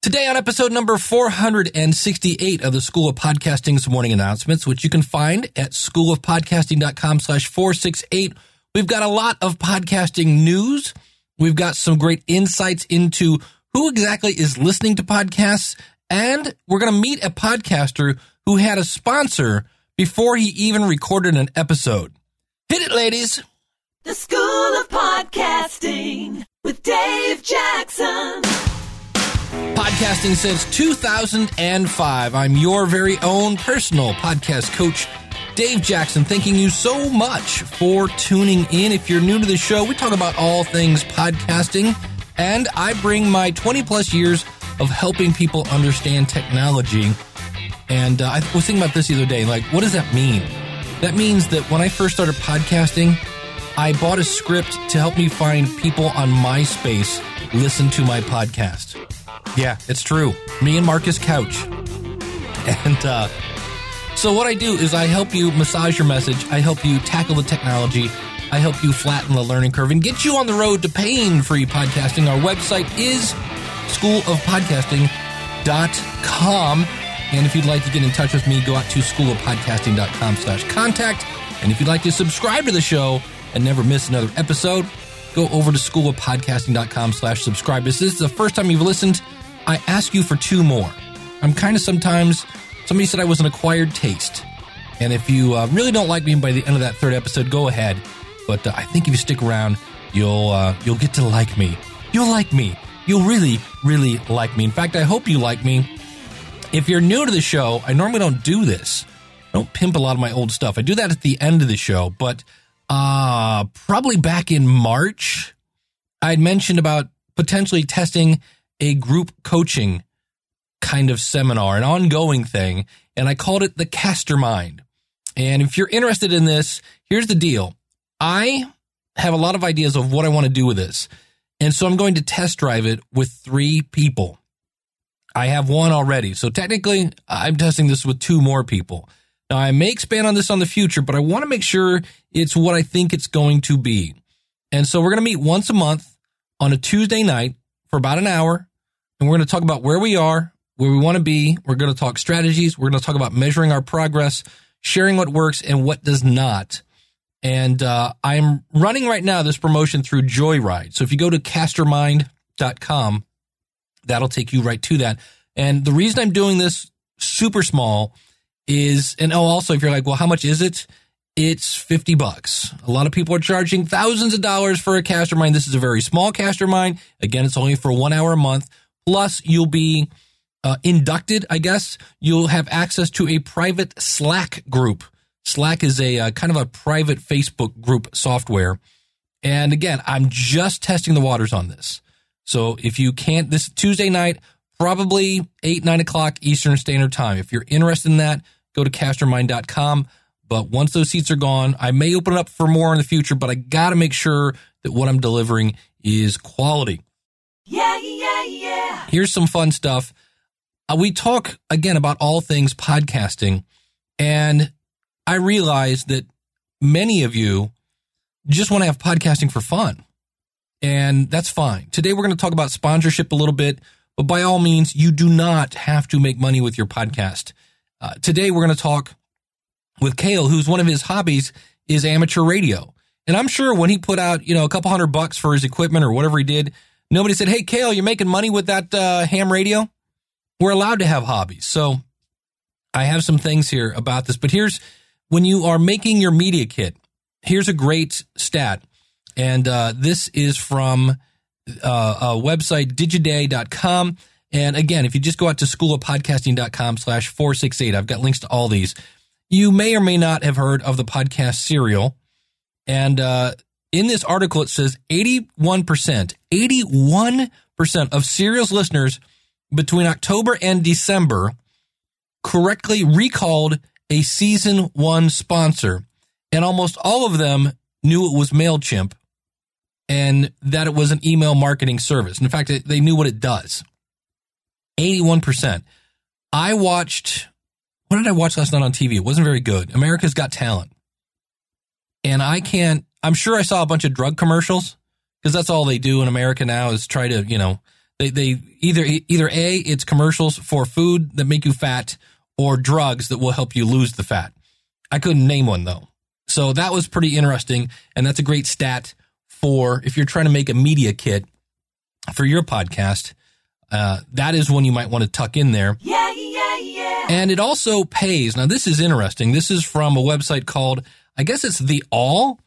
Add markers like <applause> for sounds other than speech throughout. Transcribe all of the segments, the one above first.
Today on episode number 468 of the School of Podcasting's morning announcements, which you can find at schoolofpodcasting.com slash 468. We've got a lot of podcasting news. We've got some great insights into who exactly is listening to podcasts. And we're going to meet a podcaster who had a sponsor before he even recorded an episode. Hit it, ladies. The School of Podcasting with Dave Jackson. Podcasting since 2005. I'm your very own personal podcast coach, Dave Jackson. Thanking you so much for tuning in. If you're new to the show, we talk about all things podcasting, and I bring my 20 plus years of helping people understand technology. And uh, I was thinking about this the other day. Like, what does that mean? That means that when I first started podcasting, I bought a script to help me find people on MySpace listen to my podcast. Yeah, it's true. Me and Marcus Couch. And uh, so, what I do is I help you massage your message, I help you tackle the technology, I help you flatten the learning curve, and get you on the road to pain free podcasting. Our website is schoolofpodcasting.com. And if you'd like to get in touch with me, go out to schoolofpodcasting.com slash contact. And if you'd like to subscribe to the show and never miss another episode, go over to schoolofpodcasting.com slash subscribe. If this is the first time you've listened, I ask you for two more. I'm kind of sometimes, somebody said I was an acquired taste. And if you uh, really don't like me by the end of that third episode, go ahead. But uh, I think if you stick around, you'll uh, you'll get to like me. You'll like me. You'll really, really like me. In fact, I hope you like me. If you're new to the show, I normally don't do this. I don't pimp a lot of my old stuff. I do that at the end of the show, but uh, probably back in March, I'd mentioned about potentially testing a group coaching kind of seminar, an ongoing thing, and I called it the Castermind. And if you're interested in this, here's the deal. I have a lot of ideas of what I want to do with this. And so I'm going to test drive it with three people. I have one already. So technically, I'm testing this with two more people. Now, I may expand on this on the future, but I want to make sure it's what I think it's going to be. And so we're going to meet once a month on a Tuesday night for about an hour. And we're going to talk about where we are, where we want to be. We're going to talk strategies. We're going to talk about measuring our progress, sharing what works and what does not. And uh, I'm running right now this promotion through Joyride. So if you go to castermind.com, that'll take you right to that. And the reason I'm doing this super small is, and oh, also, if you're like, well, how much is it? It's 50 bucks. A lot of people are charging thousands of dollars for a Castermind. This is a very small Castermind. Again, it's only for one hour a month. Plus, you'll be uh, inducted, I guess. You'll have access to a private Slack group. Slack is a uh, kind of a private Facebook group software. And again, I'm just testing the waters on this. So if you can't, this Tuesday night, probably 8, 9 o'clock Eastern Standard Time. If you're interested in that, go to castermind.com. But once those seats are gone, I may open it up for more in the future, but I got to make sure that what I'm delivering is quality. Yeah, yeah, yeah. Here's some fun stuff. Uh, we talk again about all things podcasting, and I realize that many of you just want to have podcasting for fun, and that's fine. Today, we're going to talk about sponsorship a little bit, but by all means, you do not have to make money with your podcast. Uh, today, we're going to talk with Cale, who's one of his hobbies is amateur radio. And I'm sure when he put out, you know, a couple hundred bucks for his equipment or whatever he did, nobody said, Hey, Cale, you're making money with that uh, ham radio? We're allowed to have hobbies. So I have some things here about this, but here's when you are making your media kit, here's a great stat. And uh, this is from uh, a website, digiday.com. And again, if you just go out to schoolofpodcasting.com slash 468, I've got links to all these. You may or may not have heard of the podcast Serial. And uh, in this article, it says 81%, 81% of Serial's listeners between October and December correctly recalled a season one sponsor. And almost all of them knew it was MailChimp and that it was an email marketing service. In fact, they knew what it does. 81%. I watched, what did I watch last night on TV? It wasn't very good. America's Got Talent. And I can't, I'm sure I saw a bunch of drug commercials because that's all they do in America now is try to, you know, They, they either, either A, it's commercials for food that make you fat or drugs that will help you lose the fat. I couldn't name one though. So that was pretty interesting. And that's a great stat for if you're trying to make a media kit for your podcast. Uh, that is one you might want to tuck in there. Yeah, yeah, yeah. And it also pays. Now, this is interesting. This is from a website called, I guess it's the all,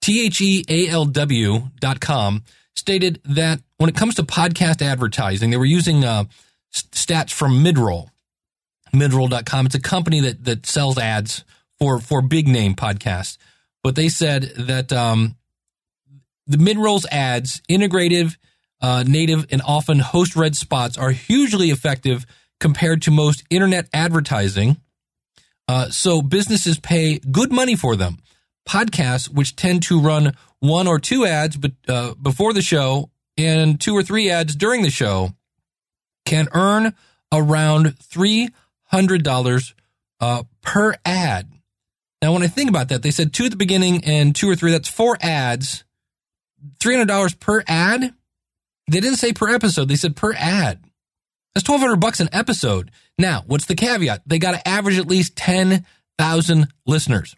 T H E A L W dot com, stated that when it comes to podcast advertising, they were using uh, stats from Midroll, midroll.com. It's a company that, that sells ads for, for big name podcasts. But they said that um, the Midroll's ads, integrative, uh, native, and often host read spots are hugely effective compared to most internet advertising. Uh, so businesses pay good money for them. Podcasts, which tend to run one or two ads uh, before the show and two or three ads during the show, can earn around $300 uh, per ad. Now, when I think about that, they said two at the beginning and two or three, that's four ads. $300 per ad? They didn't say per episode, they said per ad. That's 1200 bucks an episode. Now, what's the caveat? They got to average at least 10,000 listeners,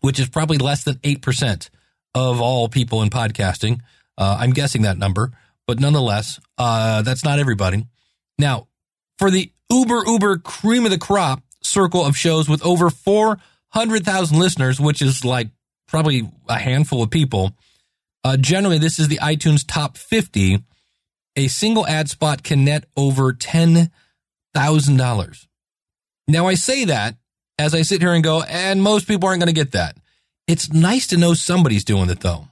which is probably less than 8% of all people in podcasting. Uh, I'm guessing that number, but nonetheless, uh, that's not everybody. Now, for the uber, uber cream of the crop circle of shows with over 400,000 listeners, which is like probably a handful of people, uh, generally, this is the iTunes top 50. A single ad spot can net over $10,000. Now, I say that as I sit here and go, and most people aren't going to get that. It's nice to know somebody's doing it, though.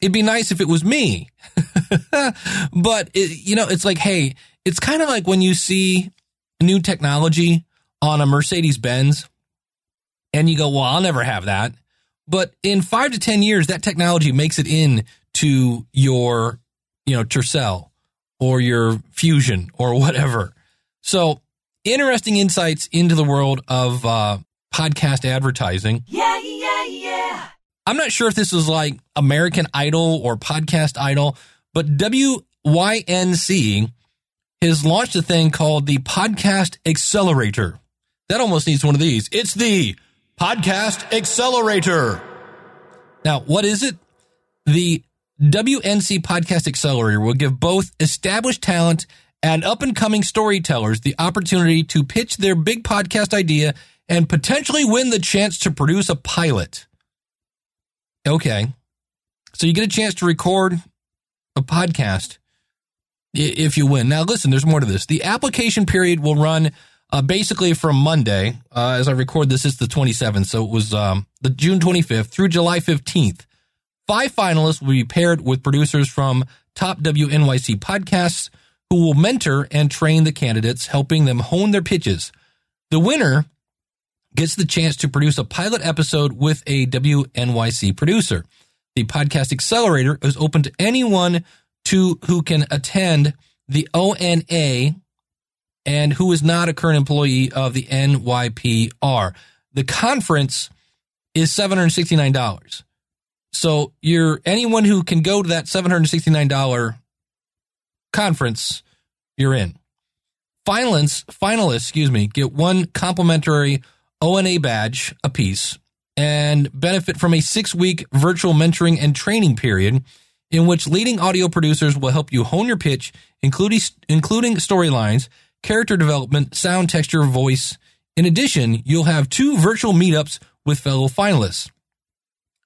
It'd be nice if it was me. <laughs> but, it, you know, it's like, hey, it's kind of like when you see new technology on a Mercedes Benz and you go, well, I'll never have that. But in five to 10 years, that technology makes it in to your, you know, Tercel or your Fusion or whatever. So interesting insights into the world of uh, podcast advertising. Yeah, yeah, yeah. I'm not sure if this is like American Idol or Podcast Idol, but WYNC has launched a thing called the Podcast Accelerator. That almost needs one of these. It's the Podcast Accelerator. Now, what is it? The WNC Podcast Accelerator will give both established talent and up and coming storytellers the opportunity to pitch their big podcast idea and potentially win the chance to produce a pilot. Okay. So you get a chance to record a podcast if you win. Now, listen, there's more to this. The application period will run uh, basically from Monday, uh, as I record this, it's the 27th. So it was um, the June 25th through July 15th. Five finalists will be paired with producers from top WNYC podcasts who will mentor and train the candidates, helping them hone their pitches. The winner gets the chance to produce a pilot episode with a WNYC producer. The podcast accelerator is open to anyone to who can attend the ONA and who is not a current employee of the NYPR. The conference is $769. So you're anyone who can go to that $769 conference, you're in. Finalists, finalists, excuse me, get one complimentary ONA badge apiece and benefit from a six week virtual mentoring and training period in which leading audio producers will help you hone your pitch, including, including storylines, character development, sound texture, voice. In addition, you'll have two virtual meetups with fellow finalists.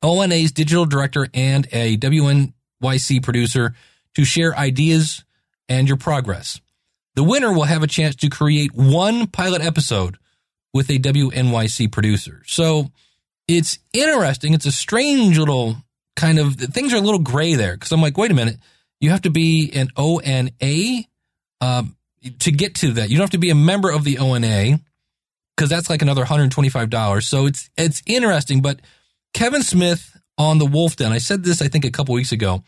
ONA's digital director and a WNYC producer to share ideas and your progress. The winner will have a chance to create one pilot episode with a WNYC producer. So it's interesting. It's a strange little kind of things are a little gray there because I'm like, wait a minute, you have to be an ONA um, to get to that. You don't have to be a member of the ONA because that's like another $125. So it's it's interesting. But Kevin Smith on the Wolf Den, I said this I think a couple weeks ago,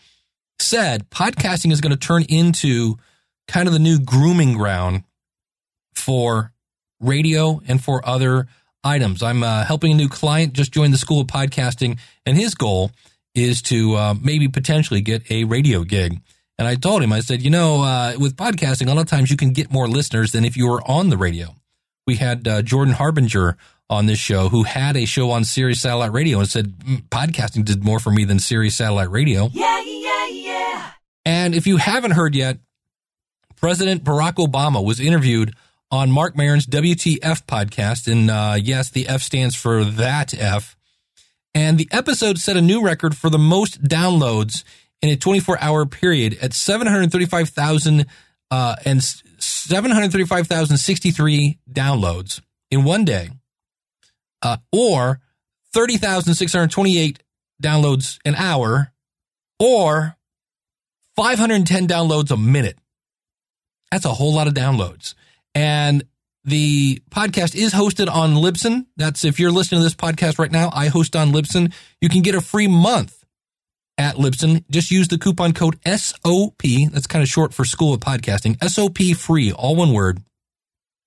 said podcasting is going to turn into kind of the new grooming ground for radio and for other items. I'm uh, helping a new client just join the School of Podcasting, and his goal is to uh, maybe potentially get a radio gig. And I told him, I said, you know, uh, with podcasting, a lot of times you can get more listeners than if you were on the radio. We had uh, Jordan Harbinger on this show who had a show on Sirius Satellite Radio and said, "Mm, podcasting did more for me than Sirius Satellite Radio. Yeah, yeah, yeah. And if you haven't heard yet, President Barack Obama was interviewed on Marc Maron's WTF podcast. And uh, yes, the F stands for that F. And the episode set a new record for the most downloads in a 24 hour period at 735,000 uh, and 735,063 downloads in one day, uh, or 30,628 downloads an hour, or 510 downloads a minute. That's a whole lot of downloads. And the podcast is hosted on Libsyn. That's if you're listening to this podcast right now, I host on Libsyn. You can get a free month at Libsyn. Just use the coupon code SOP. That's kind of short for School of Podcasting. SOP free, all one word.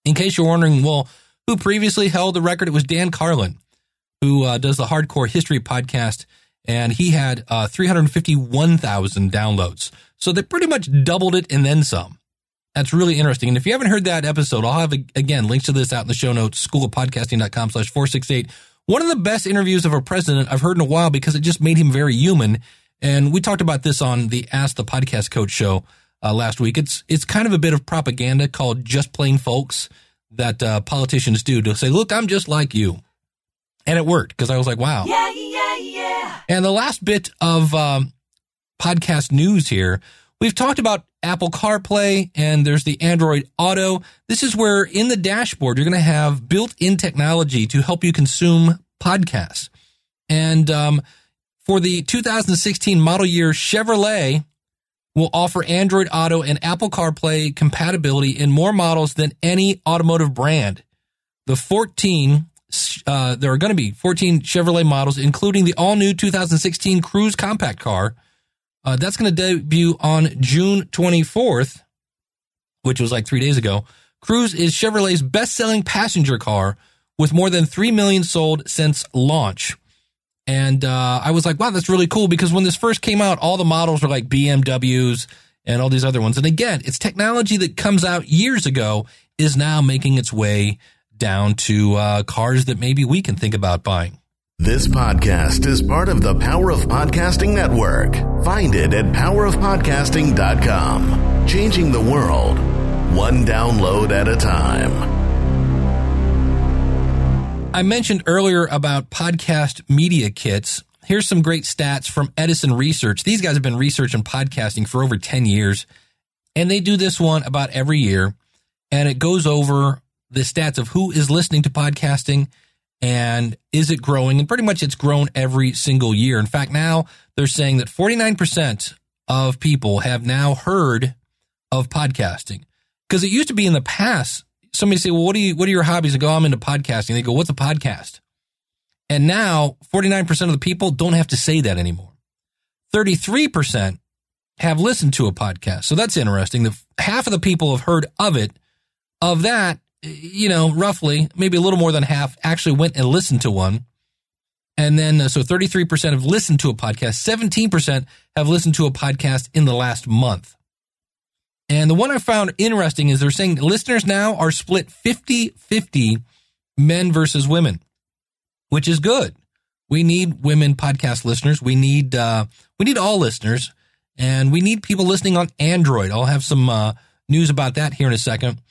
In case you're wondering, well, who previously held the record? It was Dan Carlin, who uh, does the Hardcore History podcast, and he had uh, 351,000 downloads. So they pretty much doubled it and then some. That's really interesting. And if you haven't heard that episode, I'll have, again, links to this out in the show notes, schoolofpodcasting.com slash 468. One of the best interviews of a president I've heard in a while because it just made him very human. And we talked about this on the Ask the Podcast Coach show uh, last week. It's it's kind of a bit of propaganda called just plain folks that uh, politicians do to say, look, I'm just like you. And it worked because I was like, wow. Yeah, yeah, yeah. And the last bit of um, podcast news here, we've talked about Apple CarPlay and there's the Android Auto. This is where in the dashboard, you're going to have built in technology to help you consume podcasts. And um, for the 2016 model year, Chevrolet will offer Android Auto and Apple CarPlay compatibility in more models than any automotive brand. The 14 uh, there are going to be 14 Chevrolet models, including the all new 2016 Cruze compact car. Uh, that's going to debut on June 24th, which was like three days ago. Cruze is Chevrolet's best selling passenger car with more than 3 million sold since launch. And uh, I was like, wow, that's really cool because when this first came out, all the models were like BMWs and all these other ones. And again, it's technology that comes out years ago is now making its way down to uh, cars that maybe we can think about buying. This podcast is part of the Power of Podcasting Network. Find it at powerofpodcasting.com. Changing the world, one download at a time. I mentioned earlier about podcast media kits. Here's some great stats from Edison Research. These guys have been researching podcasting for over 10 years, and they do this one about every year, and it goes over the stats of who is listening to podcasting and is it growing? And pretty much it's grown every single year. In fact, now they're saying that 49% of people have now heard of podcasting. Because it used to be in the past, somebody say, well, what are you, what are your hobbies? I go, I'm into podcasting. They go, what's a podcast? And now 49% of the people don't have to say that anymore. 33% have listened to a podcast. So that's interesting. The half of the people have heard of it. Of that, you know, roughly, maybe a little more than half actually went and listened to one. And then, uh, so 33% have listened to a podcast. 17% have listened to a podcast in the last month. And the one I found interesting is they're saying listeners now are split 50 50 men versus women, which is good. We need women podcast listeners. We need, uh, we need all listeners and we need people listening on Android. I'll have some, uh, news about that here in a second.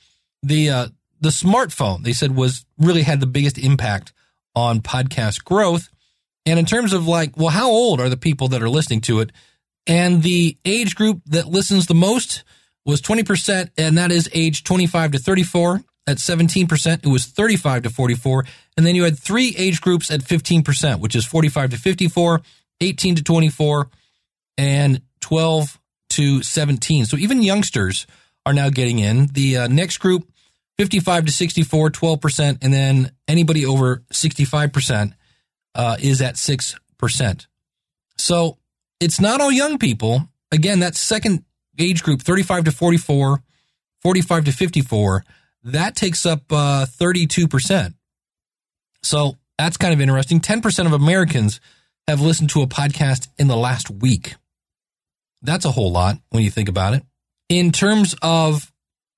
The, uh, the smartphone, they said, was really had the biggest impact on podcast growth. And in terms of like, well, how old are the people that are listening to it? And the age group that listens the most was 20%, and that is age 25 to 34. At 17%, it was 35 to 44. And then you had three age groups at 15%, which is 45 to 54, 18 to 24, and 12 to 17. So even youngsters are now getting in. The uh, next group, 55 to 64, 12%, and then anybody over 65% uh, is at 6%. So it's not all young people. Again, that second age group, 35 to 44, 45 to 54, that takes up uh, 32%. So that's kind of interesting. 10% of Americans have listened to a podcast in the last week. That's a whole lot when you think about it. In terms of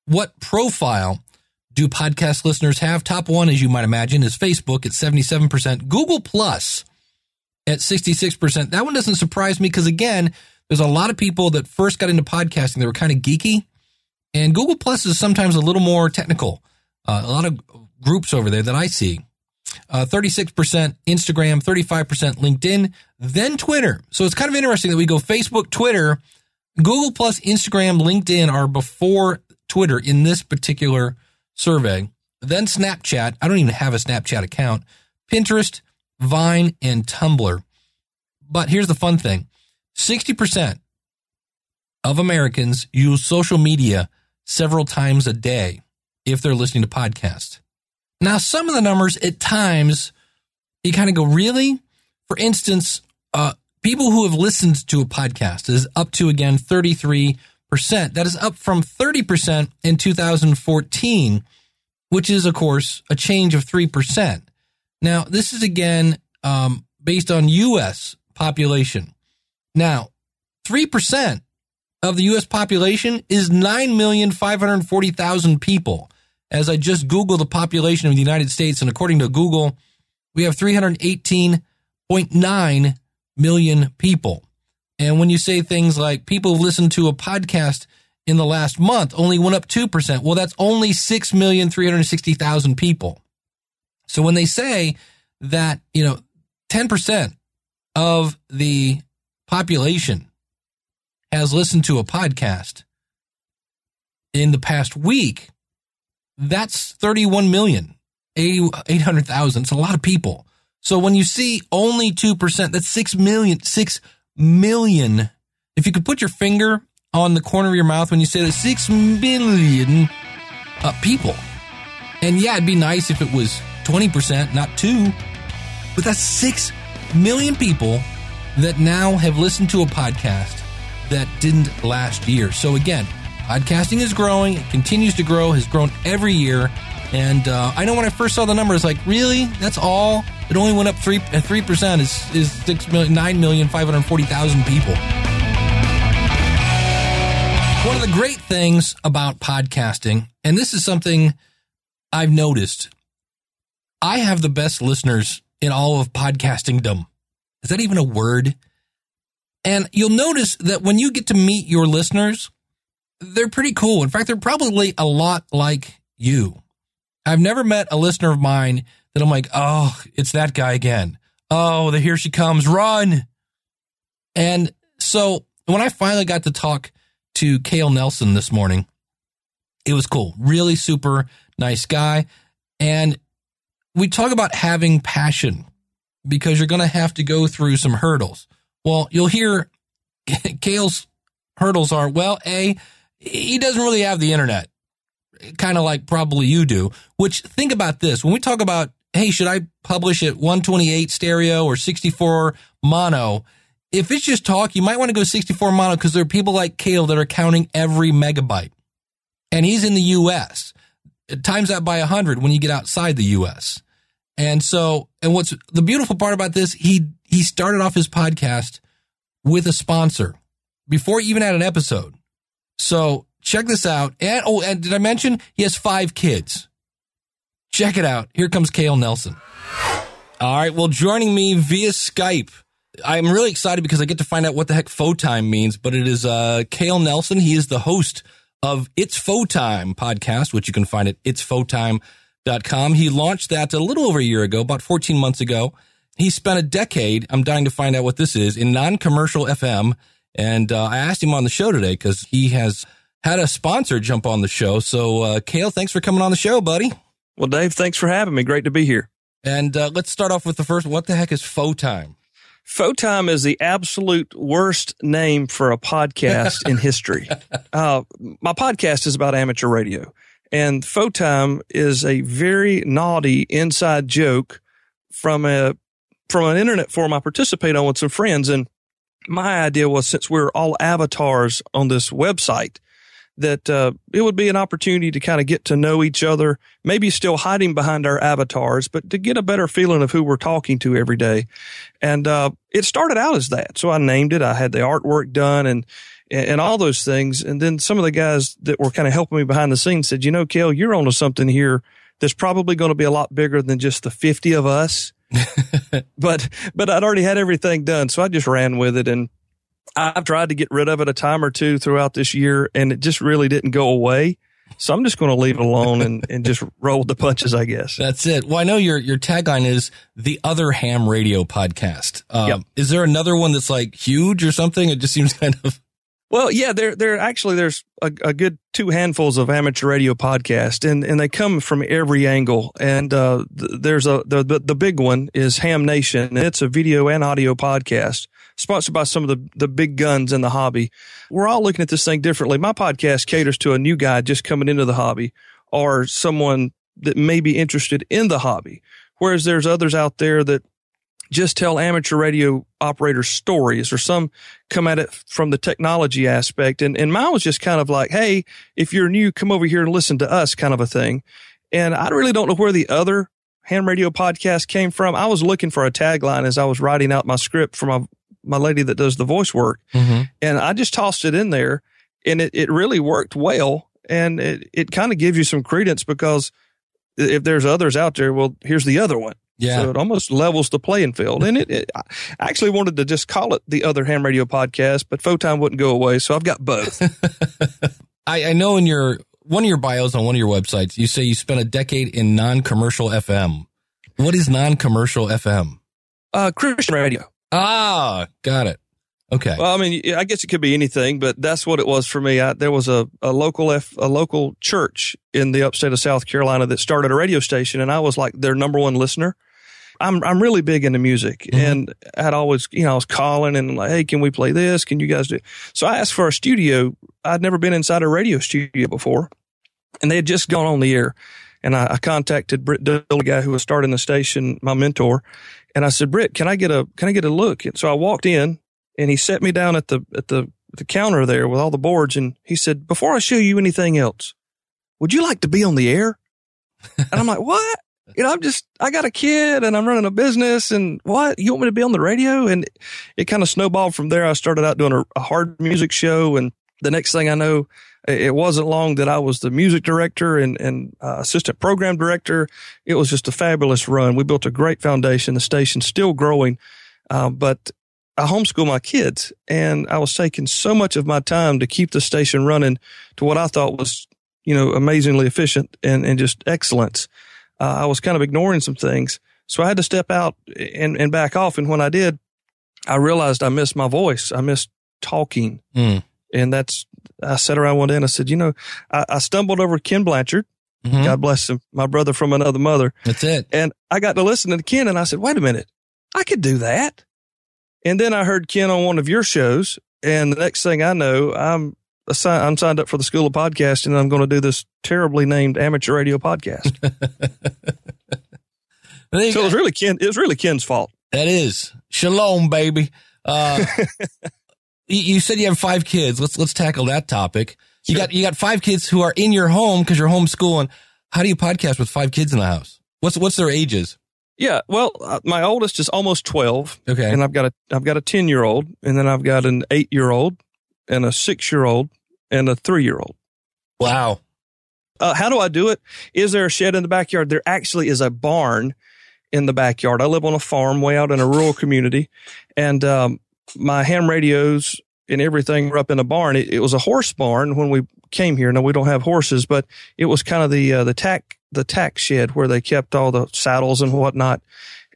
what profile do podcast listeners have? Top one, as you might imagine, is Facebook at 77%, Google Plus at 66%. That one doesn't surprise me because, again, there's a lot of people that first got into podcasting that were kind of geeky, and Google Plus is sometimes a little more technical. Uh, a lot of groups over there that I see. Uh, 36% Instagram, 35% LinkedIn, then Twitter. So it's kind of interesting that we go Facebook, Twitter, Google Plus, Instagram, LinkedIn are before Twitter in this particular survey. Then Snapchat. I don't even have a Snapchat account. Pinterest, Vine, and Tumblr. But here's the fun thing 60% of Americans use social media several times a day if they're listening to podcasts. Now, some of the numbers at times, you kind of go, really? For instance, uh, people who have listened to a podcast is up to again 33%. That is up from 30% in 2014, which is, of course, a change of 3%. Now, this is again um, based on U.S. population. Now, 3% of the U.S. population is 9,540,000 people. As I just Googled the population of the United States, and according to Google, we have 318.9 million people. And when you say things like people have listened to a podcast in the last month only went up 2%, well, that's only 6,360,000 people. So when they say that, you know, 10% of the population has listened to a podcast in the past week, that's 31 million, 800,000. It's a lot of people. So when you see only 2%, that's 6 million, 6 million. If you could put your finger on the corner of your mouth when you say that 6 million uh, people. And yeah, it'd be nice if it was 20%, not 2. But that's 6 million people that now have listened to a podcast that didn't last year. So again, podcasting is growing, it continues to grow, has grown every year. And uh, I know when I first saw the numbers, like, really? That's all? It only went up three uh, three percent. Is is six million nine million five hundred forty thousand people. One of the great things about podcasting, and this is something I've noticed, I have the best listeners in all of podcastingdom. Is that even a word? And you'll notice that when you get to meet your listeners, they're pretty cool. In fact, they're probably a lot like you. I've never met a listener of mine that I'm like, oh, it's that guy again. Oh, the here she comes, run. And so when I finally got to talk to Cale Nelson this morning, it was cool. Really super nice guy. And we talk about having passion because you're going to have to go through some hurdles. Well, you'll hear <laughs> Cale's hurdles are, well, A, he doesn't really have the internet, kind of like probably you do, which think about this. When we talk about, hey, should I publish at 128 stereo or 64 mono? If it's just talk, you might want to go 64 mono because there are people like Cale that are counting every megabyte. And he's in the US. Times that by 100 when you get outside the US. And so, and what's the beautiful part about this, he, he started off his podcast with a sponsor before he even had an episode. So check this out. And, oh, and did I mention he has five kids? Check it out. Here comes Cale Nelson. All right. Well, joining me via Skype. I'm really excited because I get to find out what the heck faux time means, but it is, uh, Cale Nelson. He is the host of It's Faux Time podcast, which you can find at It's Faux Time com. He launched that a little over a year ago, about 14 months ago. He spent a decade, I'm dying to find out what this is, in non commercial FM. And uh, I asked him on the show today because he has had a sponsor jump on the show. So, uh, Cale, thanks for coming on the show, buddy. Well, Dave, thanks for having me. Great to be here. And uh, let's start off with the first. What the heck is faux time? Faux time is the absolute worst name for a podcast in history. <laughs> Uh, my podcast is about amateur radio. And faux time is a very naughty inside joke from a from an internet forum I participate on with some friends. And my idea was since we're all avatars on this website, that uh, it would be an opportunity to kind of get to know each other, maybe still hiding behind our avatars, but to get a better feeling of who we're talking to every day. And uh, it started out as that. So I named it. I had the artwork done and and, all those things. And then some of the guys that were kind of helping me behind the scenes said, you know, Kel, you're onto something here that's probably going to be a lot bigger than just the 50 of us. <laughs> but, but I'd already had everything done. So I just ran with it and I've tried to get rid of it a time or two throughout this year and it just really didn't go away. So I'm just going to leave it alone and, and just <laughs> roll the punches, I guess. That's it. Well, I know your your tagline is the other ham radio podcast. Um, Yep. Is there another one that's like huge or something? It just seems kind of <laughs> Well, yeah, there, there actually there's a, a good two handfuls of amateur radio podcasts, and and they come from every angle. And uh, th- there's a the, the the big one is Ham Nation. It's a video and audio podcast sponsored by some of the the big guns in the hobby. We're all looking at this thing differently. My podcast caters to a new guy just coming into the hobby, or someone that may be interested in the hobby. Whereas there's others out there that just tell amateur radio operators stories or some come at it from the technology aspect. And, and mine was just kind of like, Hey, if you're new, come over here and listen to us kind of a thing. And I really don't know where the other ham radio podcast came from. I was looking for a tagline as I was writing out my script for my, my lady that does the voice work. And I just tossed it in there and it, it really worked well. And it, it kind of gives you some credence because if there's others out there, well, here's the other one. yeah. So it almost levels the playing field. And it, it, I actually wanted to just call it the other ham radio podcast, but Faux Time wouldn't go away. So I've got both. <laughs> I, I know in your one of your bios on one of your websites, you say you spent a decade in non-commercial FM. What is non-commercial FM? uh, Christian radio. Ah, got it. Okay. Well, I mean, I guess it could be anything, but that's what it was for me. I, there was a, a local F, a local church in the upstate of South Carolina that started a radio station and I was like their number one listener. I'm, I'm really big into music and I'd always, you know, I was calling and like, Hey, can we play this? Can you guys do? So I asked for a studio. I'd never been inside a radio studio before and they had just gone on the air. And I, I contacted Britt Dill, the guy who was starting the station, my mentor. And I said, Britt, can I get a, can I get a look? And so I walked in and he set me down at the, at the, the counter there with all the boards. And he said, before I show you anything else, would you like to be on the air? And I'm like, what? You know, I'm just, I got a kid and I'm running a business and what? You want me to be on the radio? And it kind of snowballed from there. I started out doing a, a hard music show. And the next thing I know, it wasn't long that I was the music director and, and uh, assistant program director. It was just a fabulous run. We built a great foundation. The station's still growing. Uh, but I homeschool my kids and I was taking so much of my time to keep the station running to what I thought was, you know, amazingly efficient and, and just excellence. Uh, I was kind of ignoring some things. So I had to step out and, and back off. And when I did, I realized I missed my voice. I missed talking. Mm. And that's, I sat around one day and I said, you know, I, I stumbled over Ken Blanchard. Mhm. God bless him, my brother from another mother. That's it. And I got to listen to Ken and I said, wait a minute, I could do that. And then I heard Ken on one of your shows. And the next thing I know, I'm assi- I'm signed up for the School of Podcasting and I'm going to do this terribly named amateur radio podcast. <laughs> So it was really Ken, it was really Ken's fault. That is shalom, baby. Uh, <laughs> you you said you have five kids. Let's let's tackle that topic. You got you got five kids who are in your home because you're homeschooling. How do you podcast with five kids in the house? What's what's their ages? Yeah. Well, uh, my oldest is almost 12 Okay, and I've got a, I've got a 10 year old and then I've got an eight year old and a six year old and a three year old. wow. Uh, how do I do it? Is there a shed in the backyard? There actually is a barn in the backyard. I live on a farm way out in a rural community, and um, my ham radios and everything were up in a barn. It, it was a horse barn when we came here. Now we don't have horses, but it was kind of the uh, the tack the tack shed where they kept all the saddles and whatnot.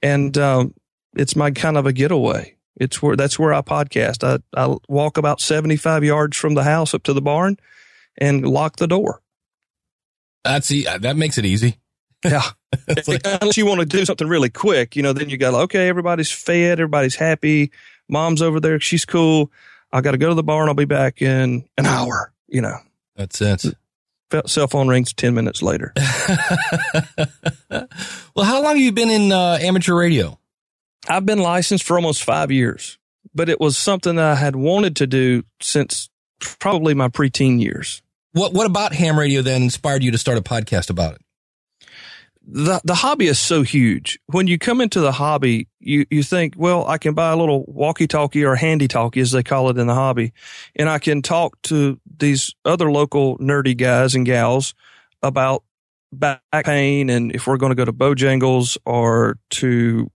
And um, it's my kind of a getaway. It's where that's where I podcast. I I walk about seventy five yards from the house up to the barn, and lock the door. That's e- that makes it easy. Yeah. Like- <laughs> Unless you want to do something really quick, you know, then you got, okay, everybody's fed, everybody's happy. Mom's over there. She's cool. I got to go to the bar and I'll be back in an hour, you know. That's it. Cell phone rings 10 minutes later. <laughs> well, how long have you been in uh, amateur radio? I've been licensed for almost five years, but it was something that I had wanted to do since probably my preteen years. What what about ham radio then inspired you to start a podcast about it? The the hobby is so huge. When you come into the hobby, you you think, well, I can buy a little walkie-talkie or handy-talkie, as they call it in the hobby, and I can talk to these other local nerdy guys and gals about back pain and if we're going to go to Bojangles or to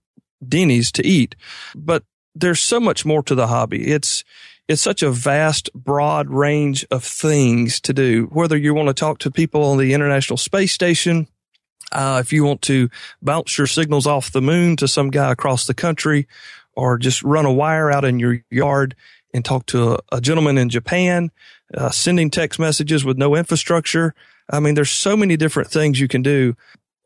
Denny's to eat. But there's so much more to the hobby. It's it's such a vast, broad range of things to do. Whether you want to talk to people on the International Space Station, uh, if you want to bounce your signals off the moon to some guy across the country, or just run a wire out in your yard and talk to a, a gentleman in Japan, uh, sending text messages with no infrastructure. I mean, there's so many different things you can do.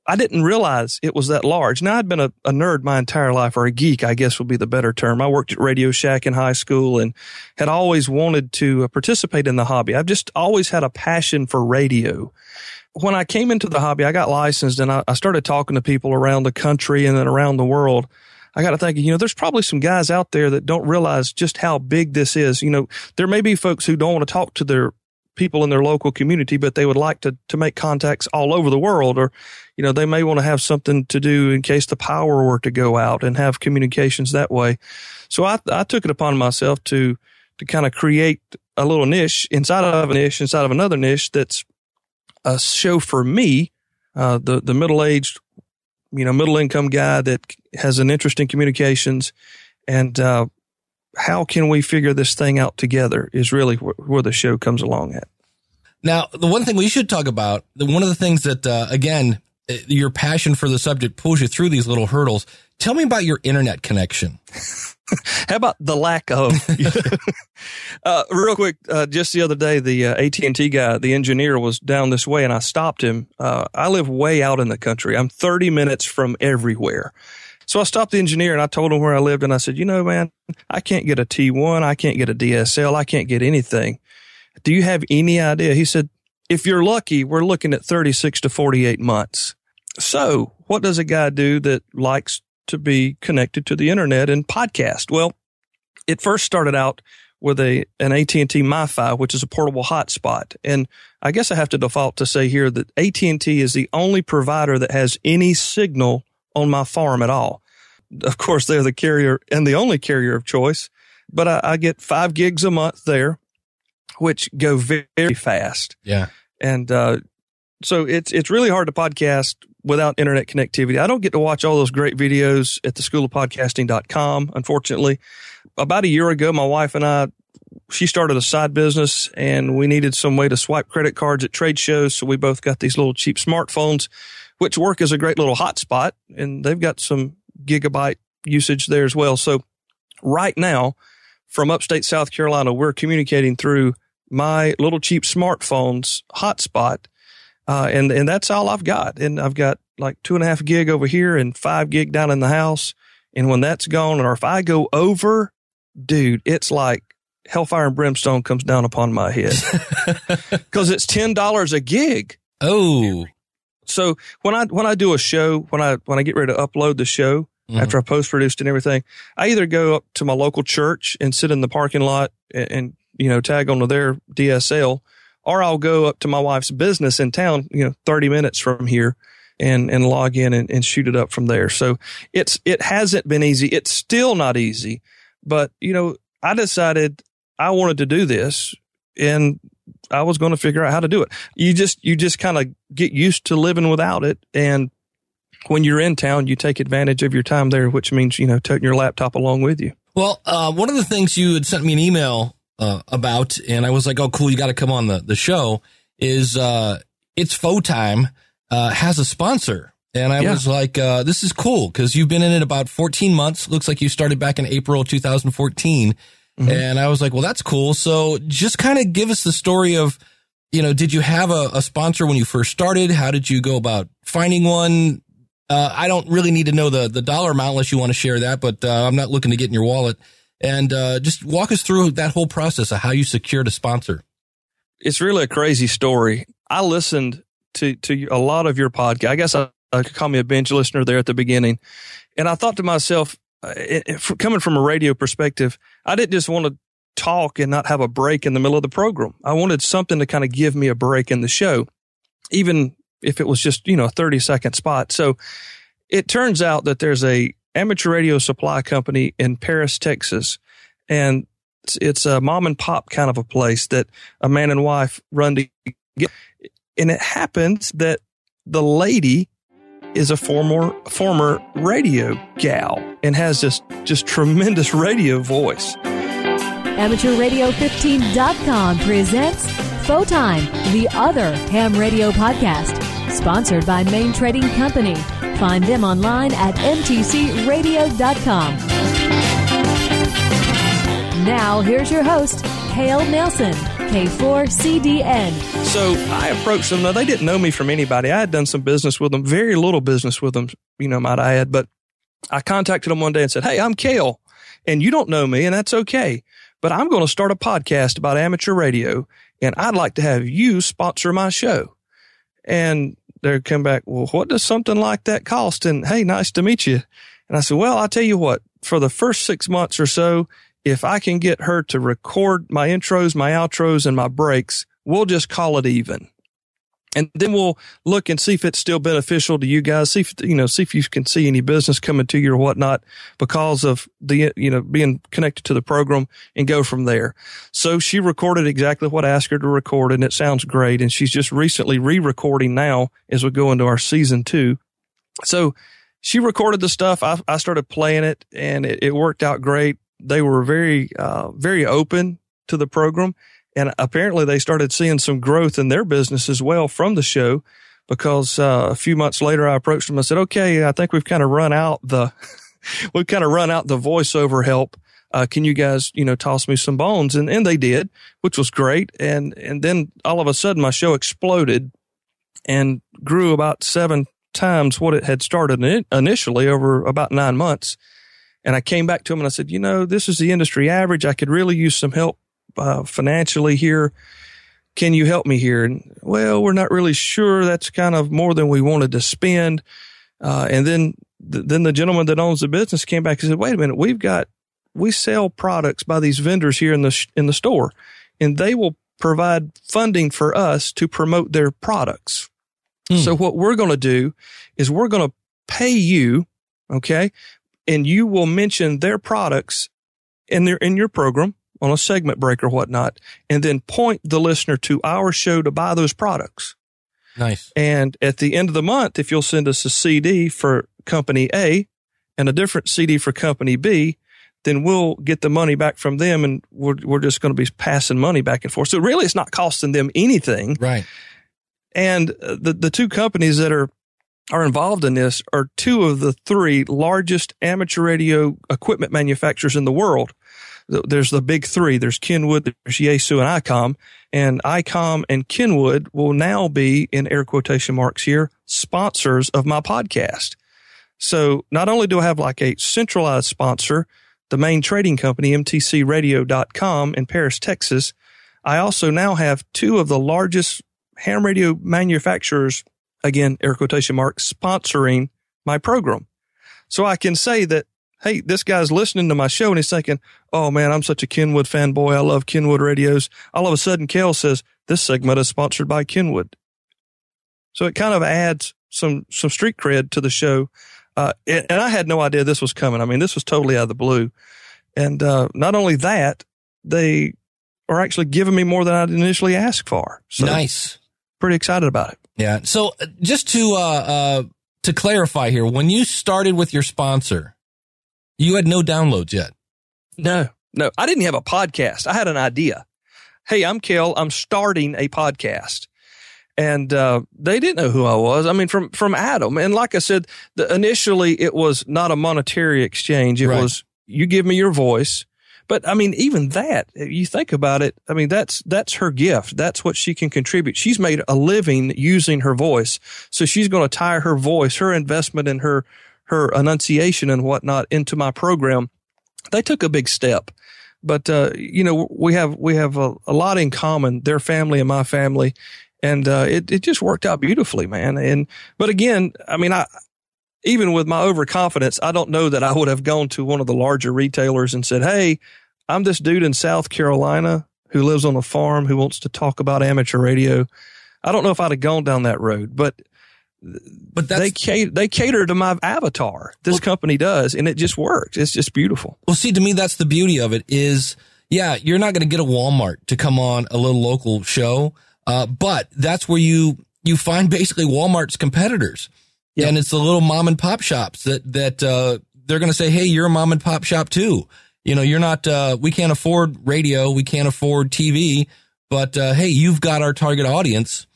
I didn't realize it was that large. Now I'd been a, a, nerd my entire life, or a geek, I guess would be the better term. I worked at Radio Shack in high school and had always wanted to uh, participate in the hobby. I've just always had a passion for radio. When I came into the hobby, I got licensed and I, I started talking to people around the country and then around the world. I got to thinking, you know, there's probably some guys out there that don't realize just how big this is. You know, there may be folks who don't want to talk to their people in their local community, but they would like to, to make contacts all over the world or, you know, they may want to have something to do in case the power were to go out and have communications that way. So I, I took it upon myself to, to kind of create a little niche inside of a niche, inside of another niche that's a show for me, uh, the, the middle aged, you know, middle income guy that has an interest in communications and, uh, how can we figure this thing out together is really wh- where the show comes along at. Now, the one thing we should talk about, the, one of the things that, uh, again, uh, your passion for the subject pulls you through these little hurdles. Tell me about your internet connection. <laughs> How about the lack of? <laughs> <laughs> uh, real quick, uh, just the other day, the uh, AT and T guy, the engineer, was down this way, and I stopped him. Uh, I live way out in the country. I'm 30 minutes from everywhere. So I stopped the engineer and I told him where I lived and I said, you know, man, I can't get a T1. I can't get a DSL. I can't get anything. Do you have any idea? He said, if you're lucky, we're looking at 36 to 48 months. So what does a guy do that likes to be connected to the internet and podcast? Well, it first started out with a an AT&T MiFi, which is a portable hotspot. And I guess I have to default to say here that AT&T is the only provider that has any signal on my farm at all. Of course, they're the carrier and the only carrier of choice, but I, I get five gigs a month there, which go very, very fast. Yeah. And, uh, so it's, it's really hard to podcast without internet connectivity. I don't get to watch all those great videos at the school of podcasting.com. Unfortunately, about a year ago, my wife and I, she started a side business and we needed some way to swipe credit cards at trade shows. So we both got these little cheap smartphones which work as a great little hotspot, and they've got some gigabyte usage there as well. So right now, from upstate South Carolina, we're communicating through my little cheap smartphone's hotspot, uh, and and that's all I've got. And I've got like two and a half gig over here and five gig down in the house. And when that's gone, or if I go over, dude, it's like hellfire and brimstone comes down upon my head <laughs> because it's ten dollars a gig. Oh, so when I when I do a show, when I when I get ready to upload the show mm-hmm. after I post produced and everything, I either go up to my local church and sit in the parking lot and, and you know tag onto their DSL, or I'll go up to my wife's business in town, you know, thirty minutes from here, and and log in and, and shoot it up from there. So it's it hasn't been easy. It's still not easy, but you know I decided I wanted to do this, and I was going to figure out how to do it. You just, you just kind of get used to living without it. And when you're in town, you take advantage of your time there, which means, you know, taking your laptop along with you. Well, uh, one of the things you had sent me an email uh, about, and I was like, oh, cool, you got to come on the, the show, is uh, it's Faux Time uh, has a sponsor. And I yeah. was like, uh, this is cool because you've been in it about 14 months. Looks like you started back in April 2014. Mm-hmm. And I was like, well, that's cool. So just kind of give us the story of, you know, did you have a, a sponsor when you first started? How did you go about finding one? Uh, I don't really need to know the, the dollar amount unless you want to share that, but uh, I'm not looking to get in your wallet. And uh, just walk us through that whole process of how you secured a sponsor. It's really a crazy story. I listened to to a lot of your podcast. I guess I, I could call me a binge listener there at the beginning, and I thought to myself, uh, coming from a radio perspective, I didn't just want to talk and not have a break in the middle of the program. I wanted something to kind of give me a break in the show. Even if it was just, you know, a 30 second spot. So it turns out that there's a amateur radio supply company in Paris, Texas, and it's, it's a mom and pop kind of a place that a man and wife run to get. And it happens that the lady is a former former radio gal and has this just tremendous <laughs> radio voice. AmateurRadio15.com presents Faux Time, the other ham radio podcast, sponsored by Main Trading Company. Find them online at mtcradio.com. Now, here's your host, Cale Nelson, K4CDN. So I approached them. Now they didn't know me from anybody. I had done some business with them, very little business with them, you know, might I add. But I contacted them one day and said, Hey, I'm Cale and you don't know me and that's okay. But I'm going to start a podcast about amateur radio and I'd like to have you sponsor my show. And they come back, well, what does something like that cost? And hey, nice to meet you. And I said, well, I'll tell you what, for the first six months or so, if I can get her to record my intros, my outros, and my breaks, we'll just call it even. And then we'll look and see if it's still beneficial to you guys. See if, you know, see if you can see any business coming to you or whatnot because of the, you know, being connected to the program and go from there. So she recorded exactly what I asked her to record and it sounds great. And she's just recently re-recording now as we go into our season two. So she recorded the stuff. I, I started playing it and it, it worked out great. They were very, uh, very open to the program and apparently they started seeing some growth in their business as well from the show because uh, a few months later I approached them. I said, okay, I think we've kind of run out the, <laughs> we've kind of run out the voiceover help. Uh, can you guys, you know, toss me some bones? And, and they did, which was great. And, and then all of a sudden my show exploded and grew about seven times what it had started initially over about nine months. And I came back to him and I said, you know, this is the industry average. I could really use some help uh, financially here. Can you help me here? And well, we're not really sure. That's kind of more than we wanted to spend. Uh, and then, th- then the gentleman that owns the business came back and said, wait a minute, we've got, we sell products by these vendors here in the, sh- in the store and they will provide funding for us to promote their products. Hmm. So what we're going to do is we're going to pay you. Okay. And you will mention their products in their, in your program on a segment break or whatnot, and then point the listener to our show to buy those products. Nice. And at the end of the month, if you'll send us a CD for company A and a different CD for company B, then we'll get the money back from them and we're, we're just going to be passing money back and forth. So really it's not costing them anything. Right. And uh, the, the two companies that are, are involved in this are two of the three largest amateur radio equipment manufacturers in the world there's the big three. There's Kenwood, there's Yaesu and ICOM. And ICOM and Kenwood will now be, in air quotation marks here, sponsors of my podcast. So not only do I have like a centralized sponsor, the main trading company, mtcradio.com in Paris, Texas, I also now have two of the largest ham radio manufacturers, again, air quotation marks, sponsoring my program. So I can say that hey, this guy's listening to my show and he's thinking, oh man, I'm such a Kenwood fanboy. I love Kenwood radios. All of a sudden, Cale says, this segment is sponsored by Kenwood. So it kind of adds some, some street cred to the show. Uh, and, and, I had no idea this was coming. I mean, this was totally out of the blue. And, uh, not only that, they are actually giving me more than I'd initially asked for. So nice. Pretty excited about it. Yeah. So uh, just to, uh, uh, to clarify here, when you started with your sponsor, you had no downloads yet. No, no, I didn't have a podcast. I had an idea. Hey, I'm Cale. I'm starting a podcast. And, uh, they didn't know who I was. I mean, from, from Adam. And like I said, the, initially it was not a monetary exchange. It right. was, you give me your voice. But I mean, even that, you think about it. I mean, that's, that's her gift. That's what she can contribute. She's made a living using her voice. So she's going to tie her voice, her investment in her, her enunciation and whatnot into my program, they took a big step. But, uh, you know, we have, we have a, a, lot in common, their family and my family. And, uh, it, it just worked out beautifully, man. And, but again, I mean, I, even with my overconfidence, I don't know that I would have gone to one of the larger retailers and said, Hey, I'm this dude in South Carolina who lives on a farm who wants to talk about amateur radio. I don't know if I'd have gone down that road, but But that's they cater, they cater to my avatar. This company does, and it just works. It's just beautiful. Well, see, to me, that's the beauty of it is, yeah, you're not going to get a Walmart to come on a little local show. Uh, but that's where you, you find basically Walmart's competitors. Yeah. And it's the little mom and pop shops that, that, uh, they're going to say, Hey, you're a mom and pop shop too. You know, you're not, uh, we can't afford radio. We can't afford TV, but, uh, Hey, you've got our target audience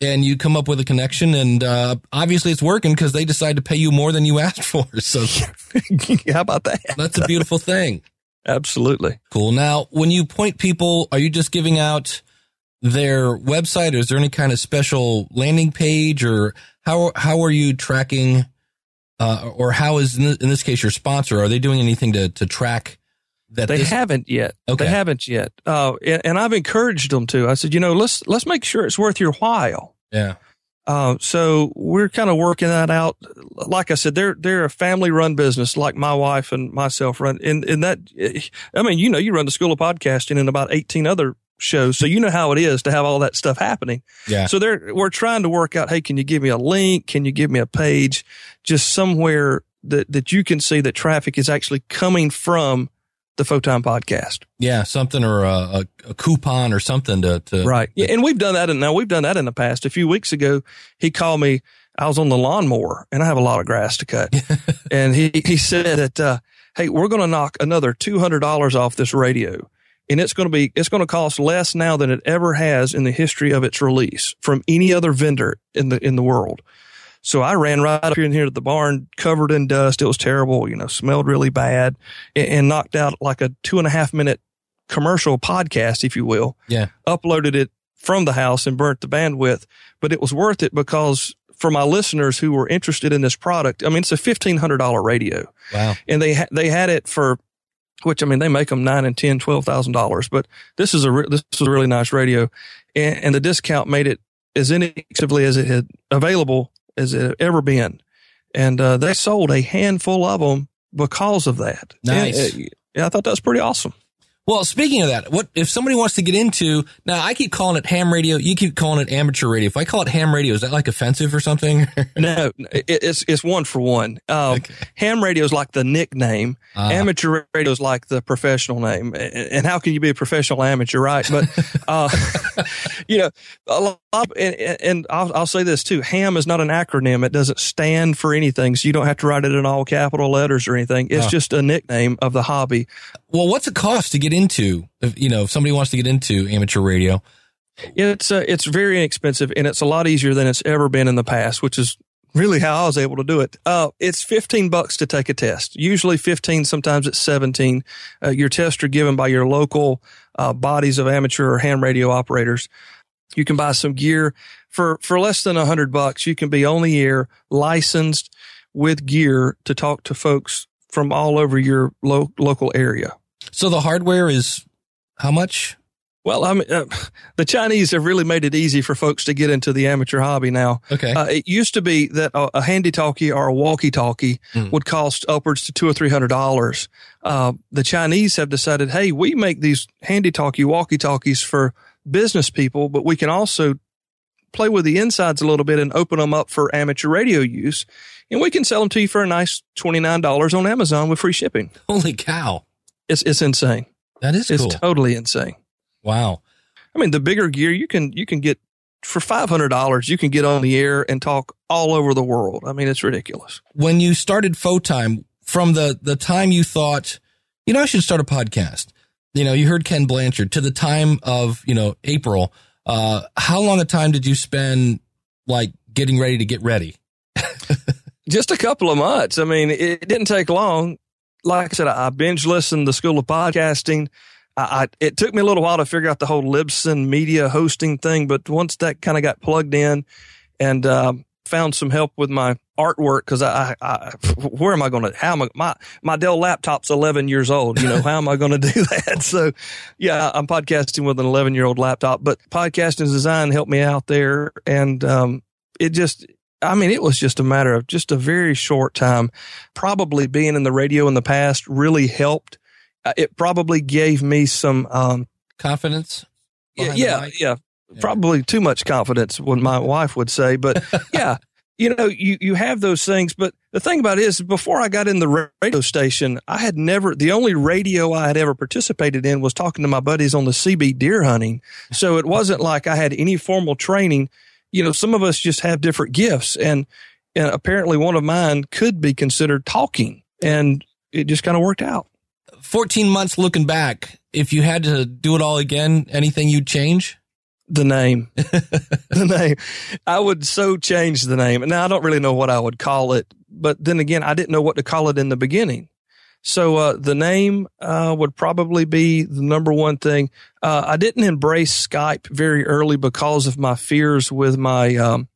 and you come up with a connection and, uh, obviously it's working because they decide to pay you more than you <laughs> asked for. So <laughs> How about that? that's a beautiful thing. <laughs> Absolutely. Cool. Now, when you point people, are you just giving out their website? Or is there any kind of special landing page, or how how are you tracking, uh, or how is in this, in this case your sponsor? Are they doing anything to to track that? They this- haven't yet. Okay. They haven't yet. Uh, and, and I've encouraged them to. I said, you know, let's let's make sure it's worth your while. Yeah. Uh, so we're kind of working that out. Like I said, they're they're a family run business, like my wife and myself run. And and that, I mean, you know, you run the School of Podcasting and about eighteen other shows, so you know how it is to have all that stuff happening. Yeah. So they're we're trying to work out. Hey, can you give me a link? Can you give me a page? Just somewhere that that you can see that traffic is actually coming from the Photon podcast. Yeah. Something or a, a, coupon or something to to Right. Yeah, and we've done that. And now we've done that in the past. A few weeks ago, he called me. I was on the lawnmower, and I have a lot of grass to cut. <laughs> and he he said that, uh, "Hey, we're going to knock another two hundred dollars off this radio, and it's going to be it's going to cost less now than it ever has in the history of its release from any other vendor in the in the world." So I ran right up here in here to the barn, covered in dust. It was terrible, you know, smelled really bad, and, and knocked out like a two and a half minute commercial podcast, if you will Yeah. uploaded it from the house and burnt the bandwidth, but it was worth it because for my listeners who were interested in this product, I mean, it's a fifteen hundred dollar radio, Wow. and they ha- they had it for, which I mean, they make them nine and ten, twelve thousand dollars, but this is a re- this was a really nice radio, and, and the discount made it as inexpensively as it had available as it ever been, and uh, they sold a handful of them because of that. Nice. And, uh, yeah, I thought that was pretty awesome. Well, speaking of that, what if somebody wants to get into now? I keep calling it ham radio. You keep calling it amateur radio. If I call it ham radio, is that like offensive or something? <laughs> no, it, it's it's one for one. Um, Okay. Ham radio is like the nickname. Ah. amateur radio is like the professional name. And, how can you be a professional amateur, right? But <laughs> uh, <laughs> you know, a lot. Of, and and I'll, I'll say this too: Ham is not an acronym. It doesn't stand for anything, so you don't have to write it in all capital letters or anything. It's Ah. just a nickname of the hobby. well, what's it cost to get into? If, you know, if somebody wants to get into amateur radio, It's uh, it's very inexpensive and it's a lot easier than it's ever been in the past, which is really how I was able to do it. Uh, it's 15 bucks to take a test. Usually 15, sometimes it's 17. Uh, your tests are given by your local uh, bodies of amateur or ham radio operators. You can buy some gear for, for less than a hundred bucks. You can be on the air licensed with gear to talk to folks from all over your lo- local area. So the hardware is how much? Well, I mean, uh, the Chinese have really made it easy for folks to get into the amateur hobby now. Okay, Uh, it used to be that a, a handy talkie or a walkie talkie Mm. would cost upwards to two or three hundred dollars. Uh, the Chinese have decided, hey, we make these handy talkie walkie talkies for business people, but we can also play with the insides a little bit and open them up for amateur radio use. And we can sell them to you for a nice $29 on Amazon with free shipping. holy cow, It's, it's insane. that is It's cool. totally insane. wow. I mean, the bigger gear you can you can get for five hundred dollars. You can get on the air and talk all over the world. I mean, it's ridiculous. When you started Photime, from the the time you thought, you know, I should start a podcast. You know, you heard Ken Blanchard to the time of you know April. Uh, how long a time did you spend like getting ready to get ready? <laughs> Just a couple of months. I mean, it didn't take long. Like I said, I binge listened the School of Podcasting. I, I it took me a little while to figure out the whole Libsyn media hosting thing, but once that kind of got plugged in and um, found some help with my artwork, because I, I, where am I going to? How am I? My my Dell laptop's 11 years old. You know, how am I going to do <laughs> that? So, yeah, I'm podcasting with an 11 year old laptop, but podcasting design helped me out there, and um, it just. I mean, it was just a matter of just a very short time. Probably being in the radio in the past really helped. Uh, It probably gave me some, um, Confidence? yeah, yeah, yeah, Yeah. probably too much confidence, what my wife would say. But <laughs> yeah, you know, you, you have those things, but the thing about it is before I got in the radio station, I had never, the only radio I had ever participated in was talking to my buddies on the CB deer hunting. So it wasn't like I had any formal training. You know, some of us just have different gifts and, and apparently one of mine could be considered talking and it just kind of worked out. 14 months looking back, if you had to do it all again, anything you'd change? the name. <laughs> the name. I would so change the name. Now I don't really know what I would call it, but then again, I didn't know what to call it in the beginning. So uh, the name uh, would probably be the number one thing. Uh, I didn't embrace Skype very early because of my fears with my um,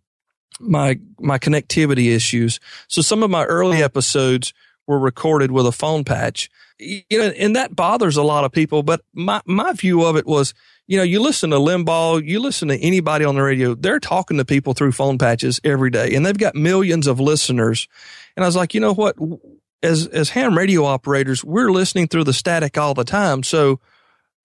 my my connectivity issues. So some of my early episodes were recorded with a phone patch. You know, and that bothers a lot of people. But my my view of it was you know, you listen to Limbaugh, you listen to anybody on the radio, they're talking to people through phone patches every day and they've got millions of listeners. And I was like, you know what? As, as ham radio operators, we're listening through the static all the time. So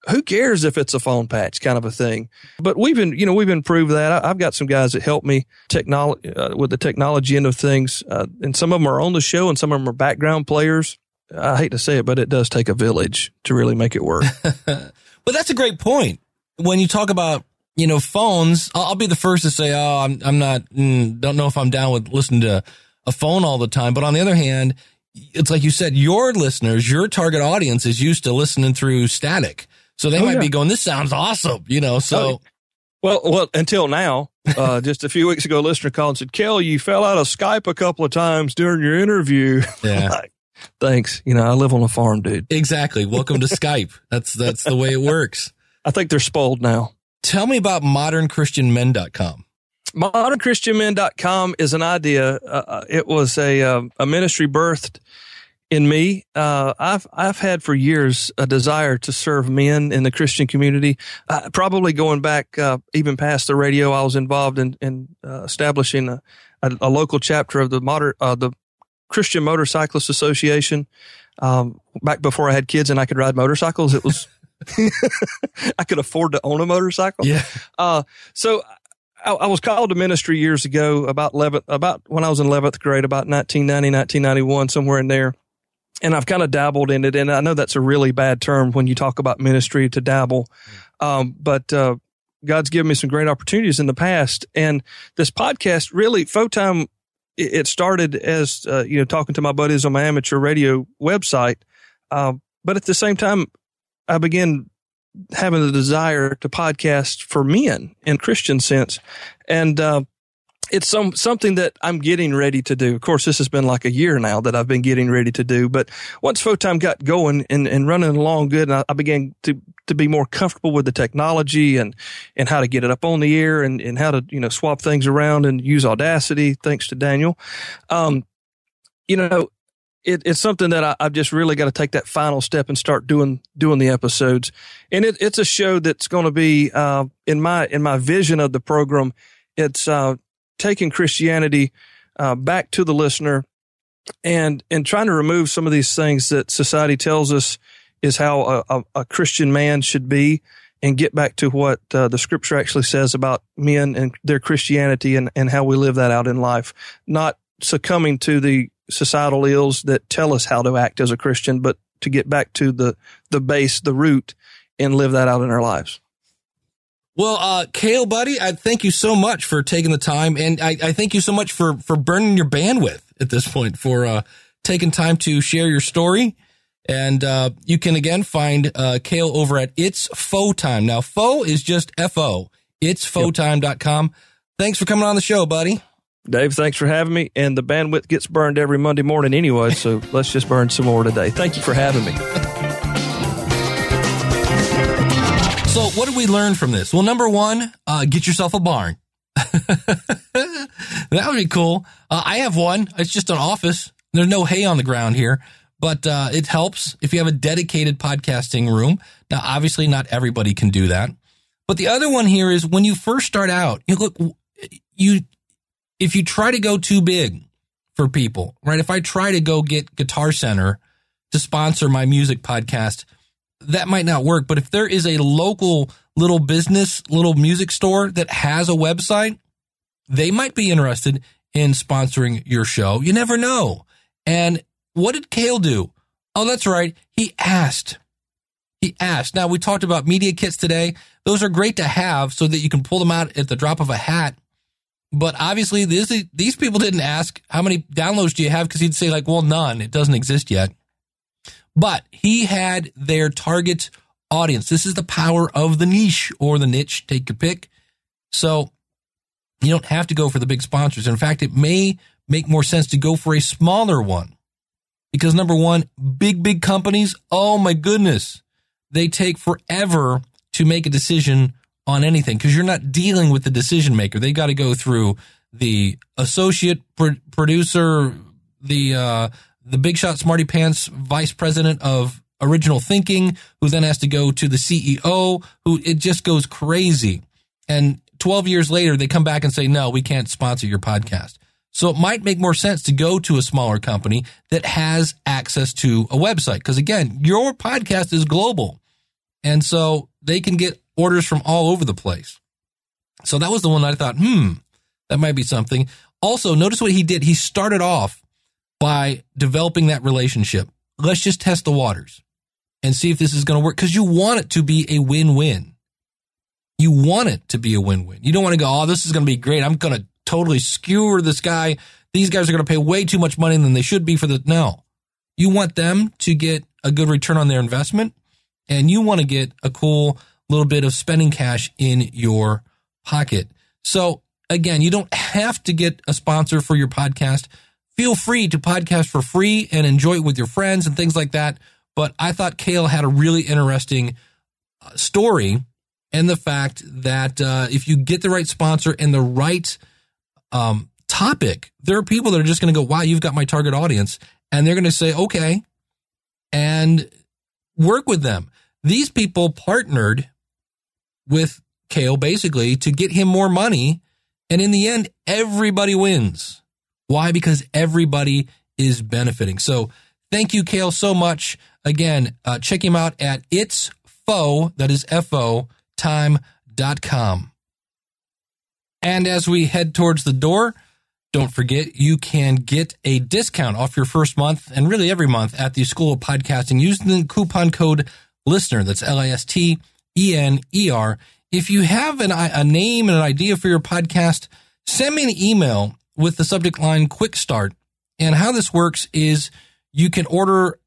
who cares if it's a phone patch kind of a thing? But we've been, you know, we've improved that. I, have got some guys that help me technology, uh, with the technology end of things. Uh, and some of them are on the show and some of them are background players. I hate to say it, but it does take a village to really make it work. <laughs> but that's a great point when you talk about you know phones, I'll, I'll be the first to say, oh, I'm I'm not mm, don't know if I'm down with listening to a phone all the time. But on the other hand, it's like you said, your listeners, your target audience is used to listening through static, so they oh, might yeah. be going, "This sounds awesome," you know. So. Oh. Well, well, until now, uh, <laughs> just a few weeks ago, a listener called and said, "Cale, you fell out of Skype a couple of times during your interview." <laughs> Yeah. like, Thanks. You know, I live on a farm, dude. Exactly. Welcome to <laughs> Skype. That's that's the way it works. I think they're spoiled now. Tell me about modernchristianmen.com. Modernchristianmen.com is an idea. Uh, uh, it was a uh, a ministry birthed in me. Uh, I've I've had for years a desire to serve men in the Christian community. Uh, probably going back uh, even past the radio, I was involved in in establishing a, a, a, local chapter of the modern the Christian Motorcyclist Association. Um, back before I had kids and I could ride motorcycles, it was <laughs> <laughs> I could afford to own a motorcycle. Yeah. Uh, so I, I, was called to ministry years ago, about 11, about when I was in 11th grade, about 1990, 1991, somewhere in there. And I've kind of dabbled in it. And I know that's a really bad term when you talk about ministry to dabble. Um, but, uh, God's given me some great opportunities in the past. And this podcast really, Photime, it started as, uh, you know, talking to my buddies on my amateur radio website. Uh, but at the same time, I began having the desire to podcast for men in Christian sense. And, uh, it's some something that I'm getting ready to do. Of course, this has been like a year now that I've been getting ready to do. But once Photime got going and, and running along good, I, I, began to to be more comfortable with the technology and and how to get it up on the air and and how to you know swap things around and use Audacity. Thanks to Daniel, um, you know, it, it's something that I, have just really got to take that final step and start doing doing the episodes. And it, it's a show that's going to be uh, in my in my vision of the program. It's uh, taking Christianity uh, back to the listener and and trying to remove some of these things that society tells us is how a, a, a Christian man should be, and get back to what uh, the Scripture actually says about men and their Christianity and and how we live that out in life. Not succumbing to the societal ills that tell us how to act as a Christian, but to get back to the, the base, the root, and live that out in our lives. Well, uh, Cale, buddy, I thank you so much for taking the time, and I, I thank you so much for for burning your bandwidth at this point for uh, taking time to share your story. And uh, you can again find uh, Cale over at It's Photime. Now, Fo is just F O. It's Photime.com. Thanks for coming on the show, buddy. Dave, thanks for having me. And the bandwidth gets burned every Monday morning anyway, so <laughs> let's just burn some more today. Thank you for having me. So, what did we learn from this? Well, number one, uh, get yourself a barn. <laughs> that would be cool. Uh, I have one. It's just an office. There's no hay on the ground here, but uh, it helps if you have a dedicated podcasting room. Now, obviously, not everybody can do that. But the other one here is when you first start out, you look, you if you try to go too big for people, right? If I try to go get Guitar Center to sponsor my music podcast, that might not work. But if there is a local little business, little music store that has a website, they might be interested in sponsoring your show. You never know. And what did Cale do? Oh, that's right. He asked. He asked. Now, we talked about media kits today. Those are great to have so that you can pull them out at the drop of a hat. But obviously, this, these people didn't ask how many downloads do you have because he'd say, like, well, none. It doesn't exist yet. But he had their target audience. This is the power of the niche or the niche, take your pick. So you don't have to go for the big sponsors. In fact, it may make more sense to go for a smaller one. Because number one, big, big companies, oh my goodness, they take forever to make a decision on anything because you're not dealing with the decision maker. They got to go through the associate pro- producer, the uh, the big shot smarty pants vice president of original thinking, who then has to go to the CEO, who it just goes crazy. And 12 years later, they come back and say, no, we can't sponsor your podcast. So it might make more sense to go to a smaller company that has access to a website. Cause again, your podcast is global. And so they can get orders from all over the place. So that was the one I thought, hmm, that might be something. Also, notice what he did. He started off by developing that relationship. Let's just test the waters and see if this is going to work because you want it to be a win win. You want it to be a win win. You don't want to go, oh, this is going to be great. I'm going to totally skewer this guy. These guys are going to pay way too much money than they should be for the. No. You want them to get a good return on their investment and you want to get a cool little bit of spending cash in your pocket. So again, you don't have to get a sponsor for your podcast. Feel free to podcast for free and enjoy it with your friends and things like that. But I thought Cale had a really interesting uh, story and the fact that uh, if you get the right sponsor and the right um, topic, there are people that are just going to go, wow, you've got my target audience. And they're going to say, okay, and work with them. These people partnered with Cale basically to get him more money. And in the end, everybody wins. Why? Because everybody is benefiting. So thank you, Cale, so much. Again, uh, check him out at It's Fo, that is F O, time.com. And as we head towards the door, don't forget you can get a discount off your first month and really every month at the School of Podcasting using the coupon code LISTENER. That's L I S T E N E R. If you have an, a name and an idea for your podcast, send me an email with the subject line Quick Start. And how this works is you can order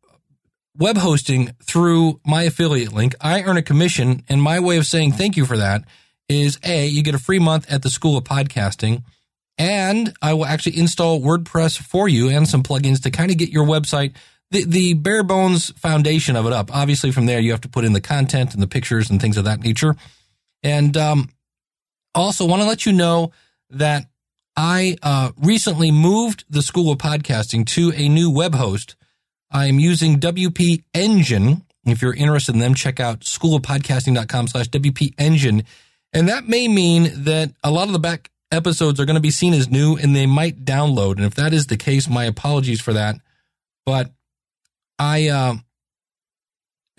web hosting through my affiliate link. I earn a commission, and my way of saying thank you for that is A, you get a free month at the School of Podcasting, and I will actually install WordPress for you and some plugins to kind of get your website, the, the bare bones foundation of it up. Obviously, from there, you have to put in the content and the pictures and things of that nature. And um, also, want to let you know that I uh, recently moved the School of Podcasting to a new web host I'm using WP Engine. If you're interested in them, check out schoolofpodcasting.com slash WP Engine. And that may mean that a lot of the back episodes are going to be seen as new and they might download. And if that is the case, my apologies for that. But I uh,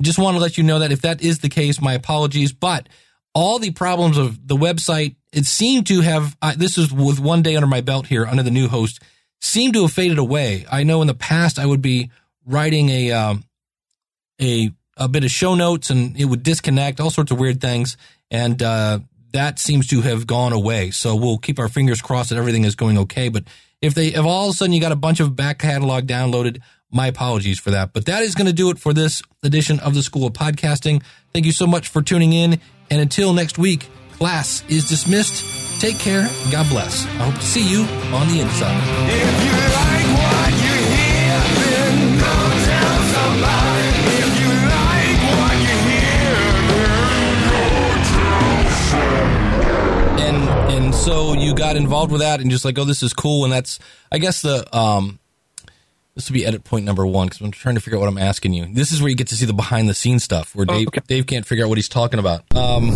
just want to let you know that if that is the case, my apologies. But all the problems of the website, it seemed to have, uh, this is with one day under my belt here under the new host, seemed to have faded away. I know in the past I would be writing a um, a a bit of show notes and it would disconnect, all sorts of weird things, and uh, that seems to have gone away. So we'll keep our fingers crossed that everything is going okay. But if they if all of a sudden you got a bunch of back catalog downloaded, my apologies for that. But that is going to do it for this edition of the School of Podcasting. Thank you so much for tuning in, and until next week, class is dismissed. Take care. God bless. I hope to see you on the inside. and and so you got involved with that and just like oh this is cool and that's i guess the um this will be edit point number one because i'm trying to figure out what i'm asking you this is where you get to see the behind the scenes stuff where dave okay. dave can't figure out what he's talking about um